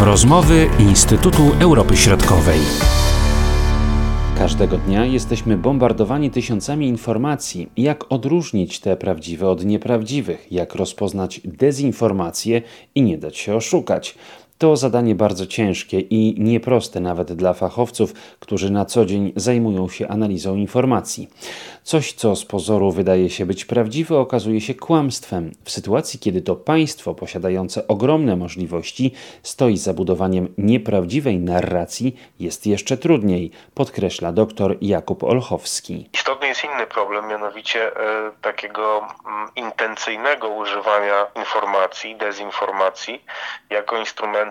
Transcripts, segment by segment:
Rozmowy Instytutu Europy Środkowej. Każdego dnia jesteśmy bombardowani tysiącami informacji. Jak odróżnić te prawdziwe od nieprawdziwych? Jak rozpoznać dezinformacje i nie dać się oszukać? To zadanie bardzo ciężkie i nieproste nawet dla fachowców, którzy na co dzień zajmują się analizą informacji. Coś, co z pozoru wydaje się być prawdziwe, okazuje się kłamstwem. W sytuacji, kiedy to państwo posiadające ogromne możliwości stoi za budowaniem nieprawdziwej narracji, jest jeszcze trudniej, podkreśla dr Jakub Olchowski. Istotny jest inny problem, mianowicie e, takiego m, intencyjnego używania informacji, dezinformacji jako instrumentu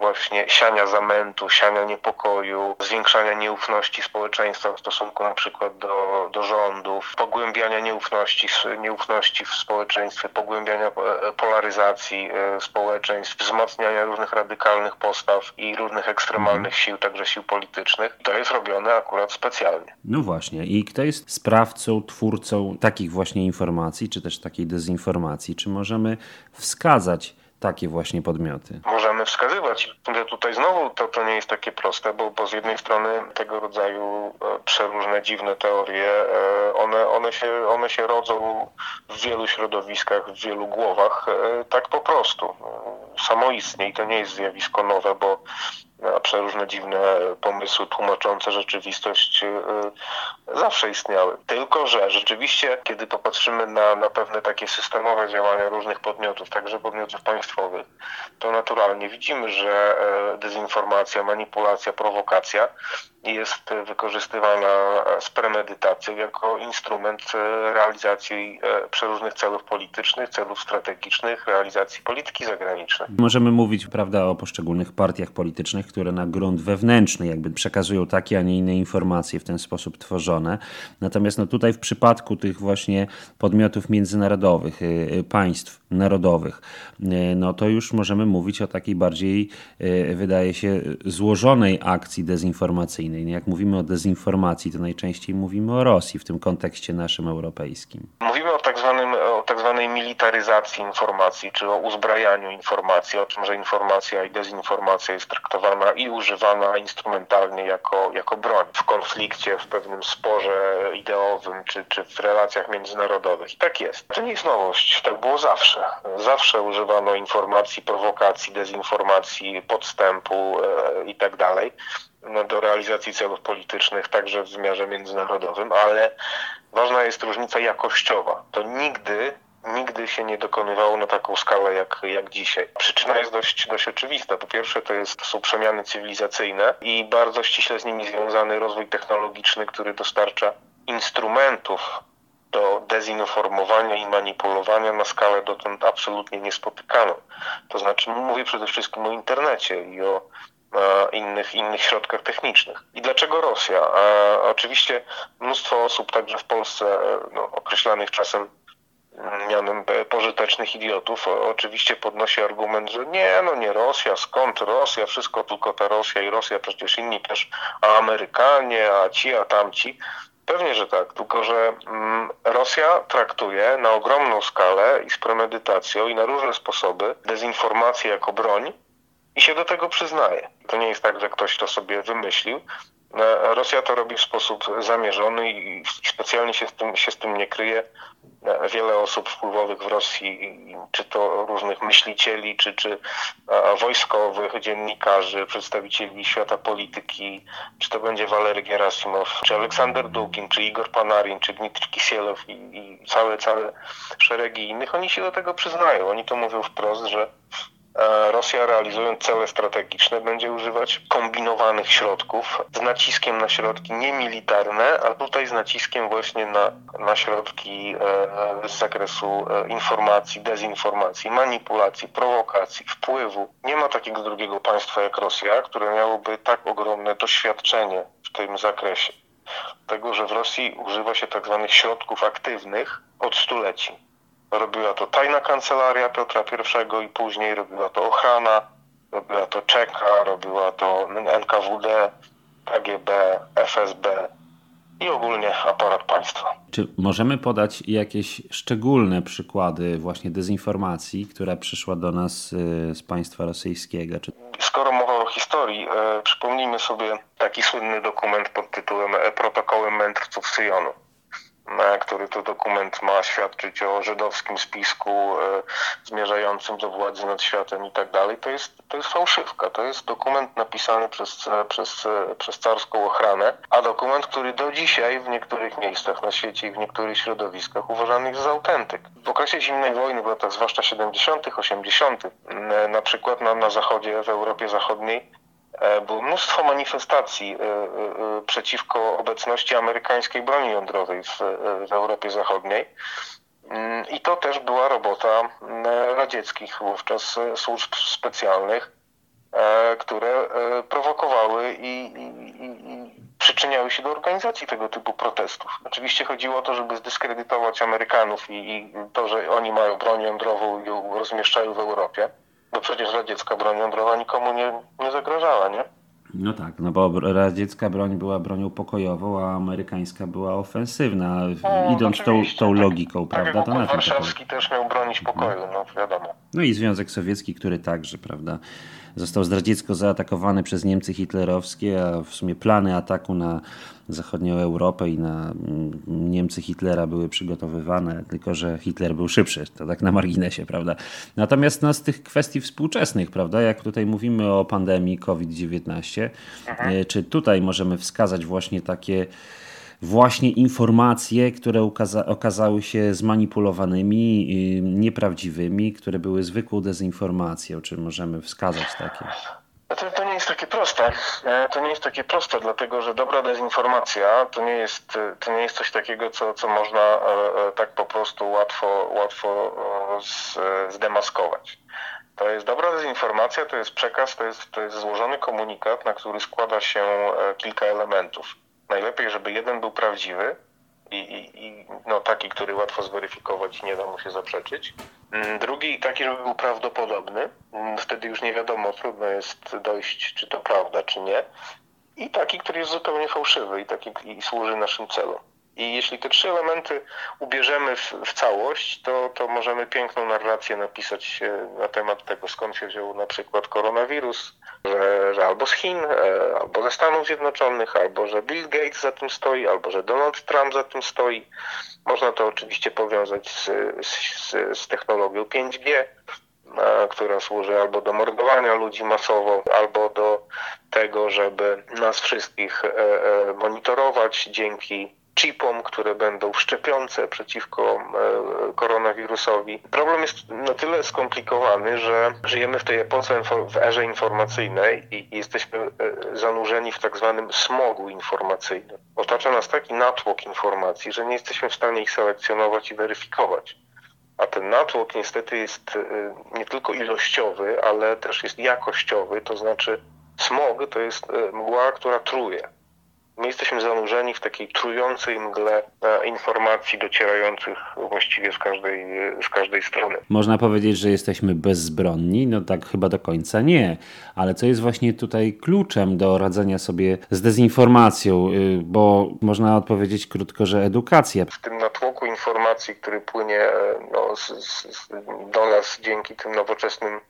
właśnie siania zamętu, siania niepokoju, zwiększania nieufności społeczeństwa w stosunku na przykład do, do rządów, pogłębiania nieufności, nieufności w społeczeństwie, pogłębiania e, polaryzacji e, społeczeństw, wzmacniania różnych radykalnych postaw i różnych ekstremalnych mhm. sił, także sił politycznych. To jest robione akurat specjalnie. No właśnie. I kto jest sprawcą, twórcą takich właśnie informacji, czy też takiej dezinformacji? Czy możemy wskazać takie właśnie podmioty? Możemy wskazywać. Tutaj znowu to, to nie jest takie proste, bo, bo z jednej strony tego rodzaju e, przeróżne, dziwne teorie, e, one, one, się, one się rodzą w wielu środowiskach, w wielu głowach, e, tak po prostu. Samoistnie i to nie jest zjawisko nowe, bo przeróżne dziwne pomysły tłumaczące rzeczywistość y, zawsze istniały. Tylko, że rzeczywiście, kiedy popatrzymy na, na pewne takie systemowe działania różnych podmiotów, także podmiotów państwowych, to naturalnie widzimy, że e, dezinformacja, manipulacja, prowokacja jest wykorzystywana z premedytacją jako instrument e, realizacji e, przeróżnych celów politycznych, celów strategicznych, realizacji polityki zagranicznej. Możemy mówić prawda, o poszczególnych partiach politycznych, które na grunt wewnętrzny jakby przekazują takie, a nie inne informacje w ten sposób tworzone. Natomiast no, tutaj w przypadku tych właśnie podmiotów międzynarodowych, y, y, państw narodowych, y, no to już możemy mówić o takiej bardziej, wydaje się, złożonej akcji dezinformacyjnej. Jak mówimy o dezinformacji, to najczęściej mówimy o Rosji w tym kontekście naszym europejskim. Mówimy o tak zwanym zwanej militaryzacji informacji, czy o uzbrajaniu informacji, o tym, że informacja i dezinformacja jest traktowana i używana instrumentalnie jako, jako broń w konflikcie, w pewnym sporze ideowym, czy, czy w relacjach międzynarodowych. I tak jest. To nie jest nowość, tak było zawsze. Zawsze używano informacji, prowokacji, dezinformacji, podstępu e, i tak dalej no, do realizacji celów politycznych, także w wymiarze międzynarodowym, ale ważna jest różnica jakościowa. To nigdy nigdy się nie dokonywało na taką skalę jak, jak dzisiaj. Przyczyna jest dość, dość oczywista. Po pierwsze to, jest, są przemiany cywilizacyjne i bardzo ściśle z nimi związany rozwój technologiczny, który dostarcza instrumentów do dezinformowania i manipulowania na skalę dotąd absolutnie niespotykaną. To znaczy mówię przede wszystkim o internecie i o innych, innych środkach technicznych. I dlaczego Rosja? A oczywiście mnóstwo osób, także w Polsce, no, określanych czasem mianem pożytecznych idiotów, oczywiście podnosi argument, że nie, no nie Rosja, skąd Rosja, wszystko tylko ta Rosja i Rosja, przecież inni też, a Amerykanie, a ci, a tamci. Pewnie, że tak, tylko że mm, Rosja traktuje na ogromną skalę i z premedytacją i na różne sposoby dezinformację jako broń i się do tego przyznaje. To nie jest tak, że ktoś to sobie wymyślił. E, Rosja to robi w sposób zamierzony i specjalnie się z tym, się z tym nie kryje. E, wiele osób wpływowych w Rosji, czy to różnych myślicieli, czy, czy e, wojskowych, dziennikarzy, przedstawicieli świata polityki, czy to będzie Walery Gerasimow, czy Aleksander Dugin, czy Igor Panarin, czy Dmitry Kisielow i, i całe, całe szeregi innych, oni się do tego przyznają. Oni to mówią wprost, że Rosja realizując cele strategiczne będzie używać kombinowanych środków z naciskiem na środki niemilitarne, a tutaj z naciskiem właśnie na, na środki e, z zakresu e, informacji, dezinformacji, manipulacji, prowokacji, wpływu. Nie ma takiego drugiego państwa jak Rosja, które miałoby tak ogromne doświadczenie w tym zakresie. Tego, że w Rosji używa się tak zwanych środków aktywnych od stuleci Robiła to tajna kancelaria Piotra I i później robiła to ochrana, robiła to czeka, robiła to NKWD, KGB, FSB i ogólnie aparat państwa. Czy możemy podać jakieś szczególne przykłady właśnie dezinformacji, która przyszła do nas y, z państwa rosyjskiego? Czy... skoro mowa o historii, e, przypomnijmy sobie taki słynny dokument pod tytułem Protokoły Mędrców Syjonu który to dokument ma świadczyć o żydowskim spisku e, zmierzającym do władzy nad światem i tak dalej, to jest, to jest fałszywka. To jest dokument napisany przez, przez, przez carską ochranę, a dokument, który do dzisiaj w niektórych miejscach na świecie i w niektórych środowiskach uważany jest za autentyk. W okresie zimnej wojny, w latach zwłaszcza 70., 80., na przykład na, na zachodzie, w Europie Zachodniej, E, było mnóstwo manifestacji e, e, przeciwko obecności amerykańskiej broni jądrowej w, w Europie Zachodniej. Mm, I to też była robota radzieckich wówczas służb specjalnych, które prowokowały i, i, i, przyczyniały się do organizacji tego typu protestów. Oczywiście chodziło o to, żeby zdyskredytować Amerykanów i, i to, że oni mają broń jądrową i ją rozmieszczają w Europie. Bo przecież radziecka broń jądrowa nikomu nie, nie zagrażała, nie? No tak, no bo radziecka broń była bronią pokojową, a amerykańska była ofensywna, no, idąc tą, tą tak. logiką, tak, prawda? Tak, to na Warszawski też miał bronić pokoju, no wiadomo. No i Związek Sowiecki, który także, prawda, został zdradziecko zaatakowany przez Niemcy hitlerowskie, a w sumie plany ataku na zachodnią Europę i na mm, Niemcy Hitlera były przygotowywane, tylko że Hitler był szybszy, to tak na marginesie, prawda? Natomiast no, z tych kwestii współczesnych, prawda, jak tutaj mówimy o pandemii COVID-19, mhm. E, czy tutaj możemy wskazać właśnie takie właśnie informacje, które okaza okazały się zmanipulowanymi, nieprawdziwymi, które były zwykłą dezinformacją. Czy możemy wskazać takie? To, proste. E, to nie jest takie proste, dlatego że dobra dezinformacja to nie jest, to nie jest coś takiego, co, co można e, e, tak po prostu łatwo, łatwo zdemaskować. To jest dobra dezinformacja, to jest przekaz, to jest, to jest złożony komunikat, na który składa się kilka elementów. Najlepiej, żeby jeden był prawdziwy, i, i, i no, taki, który łatwo zweryfikować i nie da mu się zaprzeczyć. Mm, drugi taki, żeby był prawdopodobny. Mm, wtedy już nie wiadomo, trudno jest dojść, czy to prawda, czy nie. I taki, który jest zupełnie fałszywy i taki i służy naszym celom. I jeśli te trzy elementy ubierzemy w, w, całość, to, to możemy piękną narrację napisać na temat tego, skąd się wziął na przykład koronawirus, że, że albo z Chin, e, albo ze Stanów Zjednoczonych, albo że Bill Gates za tym stoi, albo że Donald Trump za tym stoi. Można to oczywiście powiązać z, z, z technologią 5G, e, która służy albo do mordowania ludzi masowo, albo do tego, żeby nas wszystkich e, monitorować dzięki chipom, które będą szczepiące przeciwko e, koronawirusowi. Problem jest na tyle skomplikowany, że żyjemy w tej epoce, w erze informacyjnej i jesteśmy e, zanurzeni w tak zwanym smogu informacyjnym. Otacza nas taki natłok informacji, że nie jesteśmy w stanie ich selekcjonować i weryfikować. A ten natłok niestety jest e, nie tylko ilościowy, ale też jest jakościowy, to znaczy smog to jest mgła, która truje. My jesteśmy zanurzeni w takiej trującej mgle e, informacji docierających właściwie z każdej, z każdej strony. Można powiedzieć, że jesteśmy bezbronni? No tak chyba do końca nie. Ale co jest właśnie tutaj kluczem do radzenia sobie z dezinformacją? Y, bo można odpowiedzieć krótko, że edukacja. W tym natłoku informacji, który płynie e, no, z, z, do nas dzięki tym nowoczesnym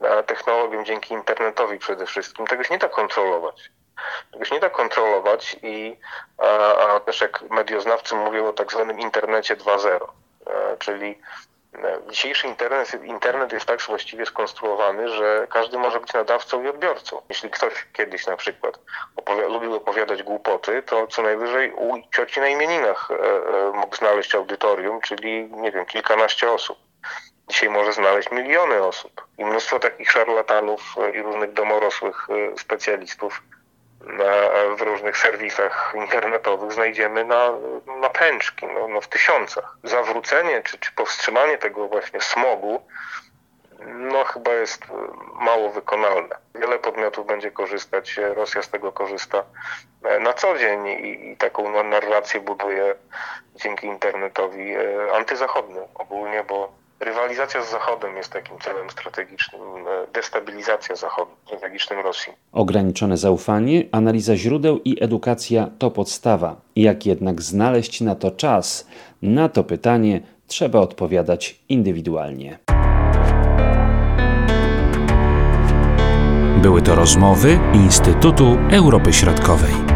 e, technologiom, dzięki internetowi przede wszystkim, tego się nie da kontrolować. Się nie da kontrolować i a, a też jak medioznawcy mówią o tak zwanym internecie 2.0, e, czyli e, Dzisiejszy internet, internet jest tak właściwie skonstruowany, że każdy może być nadawcą i odbiorcą. Jeśli ktoś kiedyś na przykład opowi- lubił opowiadać głupoty, to co najwyżej u cioci na imieninach e, e, mógł znaleźć audytorium, czyli nie wiem, kilkanaście osób. Dzisiaj może znaleźć miliony osób i mnóstwo takich szarlatanów i różnych domorosłych specjalistów w różnych serwisach internetowych znajdziemy na, na pęczki, no, no w tysiącach. Zawrócenie czy, czy powstrzymanie tego właśnie smogu no chyba jest mało wykonalne. Wiele podmiotów będzie korzystać, Rosja z tego korzysta na co dzień i, i taką narrację buduje dzięki internetowi e, antyzachodny ogólnie, bo Rywalizacja z Zachodem jest takim celem strategicznym, e, destabilizacja Zachodu, strategicznym Rosji. Ograniczone zaufanie, analiza źródeł i edukacja to podstawa. Jak jednak znaleźć na to czas? Na to pytanie trzeba odpowiadać indywidualnie. Były to rozmowy Instytutu Europy Środkowej.